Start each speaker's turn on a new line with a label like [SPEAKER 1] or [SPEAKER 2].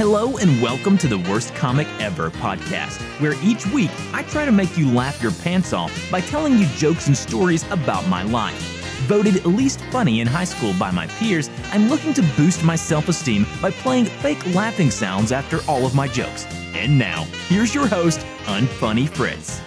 [SPEAKER 1] Hello and welcome to the Worst Comic Ever podcast, where each week I try to make you laugh your pants off by telling you jokes and stories about my life. Voted least funny in high school by my peers, I'm looking to boost my self esteem by playing fake laughing sounds after all of my jokes. And now, here's your host, Unfunny Fritz.